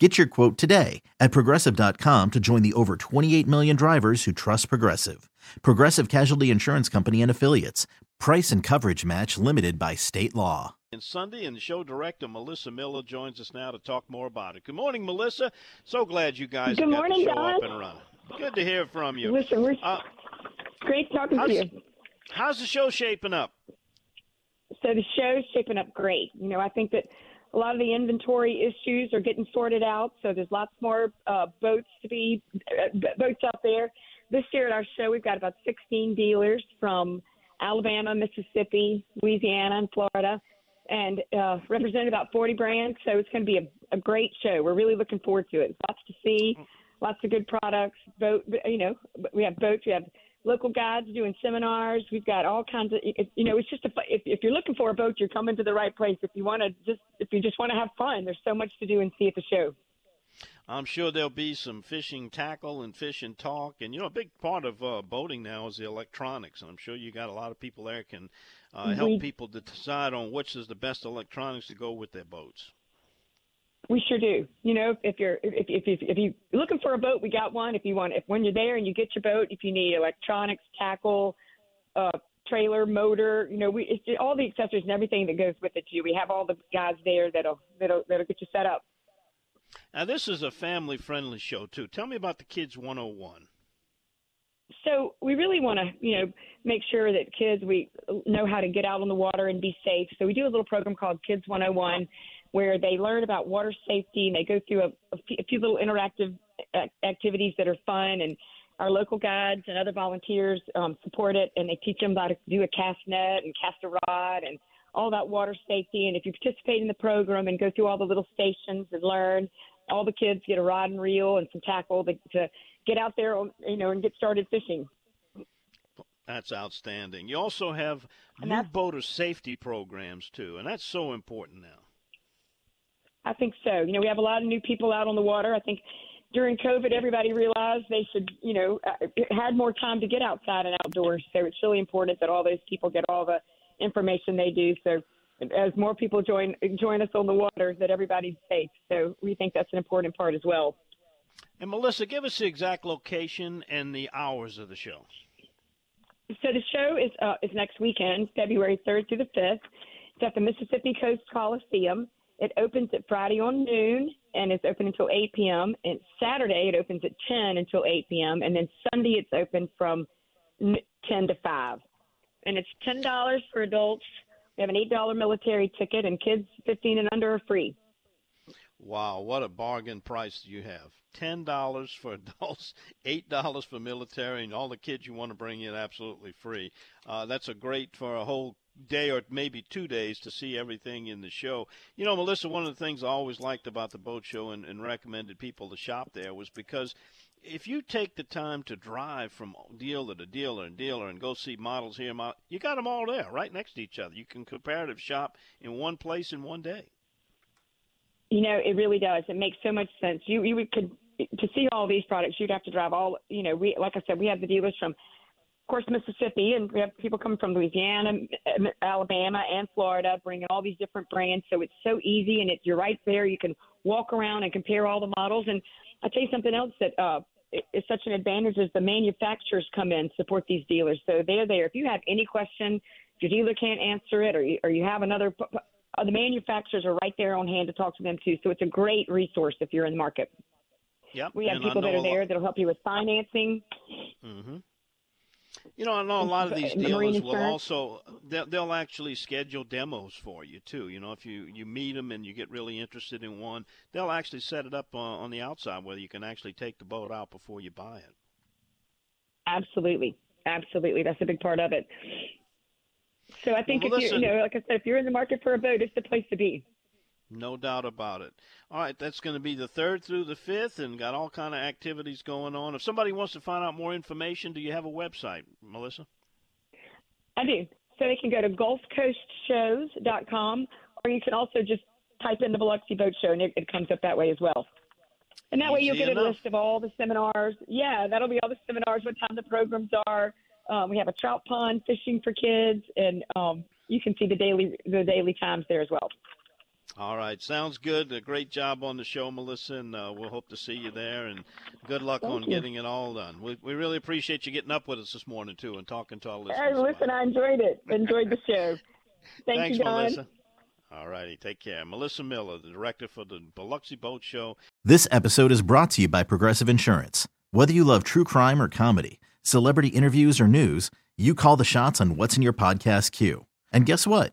Get your quote today at progressive.com to join the over 28 million drivers who trust Progressive. Progressive Casualty Insurance Company and Affiliates. Price and coverage match limited by state law. And Sunday, and show director Melissa Miller joins us now to talk more about it. Good morning, Melissa. So glad you guys Good got morning, the show Don. up and running. Good to hear from you. Listen, we're Uh, great talking how's, to you. how's the show shaping up? So the show's shaping up great. You know, I think that a lot of the inventory issues are getting sorted out. So there's lots more uh, boats to be uh, boats out there. This year at our show, we've got about 16 dealers from Alabama, Mississippi, Louisiana, and Florida, and uh, represented about 40 brands. So it's going to be a, a great show. We're really looking forward to it. Lots to see, lots of good products. Boat, you know, we have boats. We have local guides doing seminars. We've got all kinds of, you know, it's just a, if, if you're looking for a boat, you're coming to the right place. If you want to just, if you just want to have fun, there's so much to do and see at the show. I'm sure there'll be some fishing tackle and fishing talk. And, you know, a big part of uh, boating now is the electronics. And I'm sure you got a lot of people there can uh, help We- people to decide on which is the best electronics to go with their boats. We sure do. You know, if you're if if if, if you're looking for a boat, we got one. If you want, if when you're there and you get your boat, if you need electronics, tackle, uh, trailer, motor, you know, we it's all the accessories and everything that goes with it. Too. We have all the guys there that'll that'll that'll get you set up. Now, this is a family friendly show, too. Tell me about the Kids 101. So we really want to, you know, make sure that kids we know how to get out on the water and be safe. So we do a little program called Kids 101, where they learn about water safety and they go through a, a few- a few little interactive activities that are fun. And our local guides and other volunteers um, support it, and they teach them how to do a cast net and cast a rod and all about water safety. And if you participate in the program and go through all the little stations and learn, all the kids get a rod and reel and some tackle to, to get out there, you know, and get started fishing. That's outstanding. You also have new boater safety programs, too. And that's so important now. I think so. You know, we have a lot of new people out on the water. I think during COVID, everybody realized they should, you know, uh, had more time to get outside and outdoors. So it's really important that all those people get all the information they do. So as more people join join us on the water, that everybody's safe. So we think that's an important part as well. And Melissa, give us the exact location and the hours of the show. So the show is uh, is next weekend, February third through the fifth. It's at the Mississippi Coast Coliseum. It opens at Friday on noon and it's open until 8 p.m. And Saturday it opens at 10 until 8 p.m. And then Sunday it's open from 10 to 5. And it's ten dollars for adults. We have an eight dollar military ticket, and kids 15 and under are free. Wow, what a bargain price you have. Ten dollars for adults, eight dollars for military, and all the kids you want to bring in absolutely free. Uh, that's a great for a whole day or maybe two days to see everything in the show. You know, Melissa, one of the things I always liked about the boat show and, and recommended people to shop there was because if you take the time to drive from dealer to dealer and dealer and go see models here, you got them all there, right next to each other. You can comparative shop in one place in one day. You know, it really does. It makes so much sense. You you could to see all these products, you'd have to drive all. You know, we like I said, we have the dealers from, of course, Mississippi, and we have people coming from Louisiana, Alabama, and Florida, bringing all these different brands. So it's so easy, and it's you're right there. You can walk around and compare all the models. And I tell you something else that uh, is such an advantage is the manufacturers come in support these dealers. So they're there. If you have any question, if your dealer can't answer it, or you, or you have another. Uh, the manufacturers are right there on hand to talk to them too, so it's a great resource if you're in the market. Yep. We have people that are there that'll help you with financing. hmm You know, I know a lot of these dealers will also they'll, they'll actually schedule demos for you too. You know, if you you meet them and you get really interested in one, they'll actually set it up on, on the outside where you can actually take the boat out before you buy it. Absolutely, absolutely, that's a big part of it. So I think Well, if you, you know, like I said, if you're in the market for a boat, it's the place to be. No doubt about it. All right, that's going to be the third through the fifth, and got all kind of activities going on. If somebody wants to find out more information, do you have a website, Melissa? I do. So they can go to GulfCoastShows.com, or you can also just type in the Biloxi Boat Show, and it, it comes up that way as well. And that way you'll Easy get a list of all the seminars. Yeah, that'll be all the seminars, what time the programs are. Um, we have a trout pond fishing for kids, and um, you can see the daily the daily times there as well. All right, sounds good. A great job on the show, Melissa, and uh, we'll hope to see you there. And good luck Thank on you. getting it all done. We, we really appreciate you getting up with us this morning too, and talking to our listeners. Hey, listen, I enjoyed it. Enjoyed the show. Thank Thanks, you, Don. Melissa. All righty, take care. Melissa Miller, the director for the Biloxi Boat Show. This episode is brought to you by Progressive Insurance. Whether you love true crime or comedy, celebrity interviews or news, you call the shots on what's in your podcast queue. And guess what?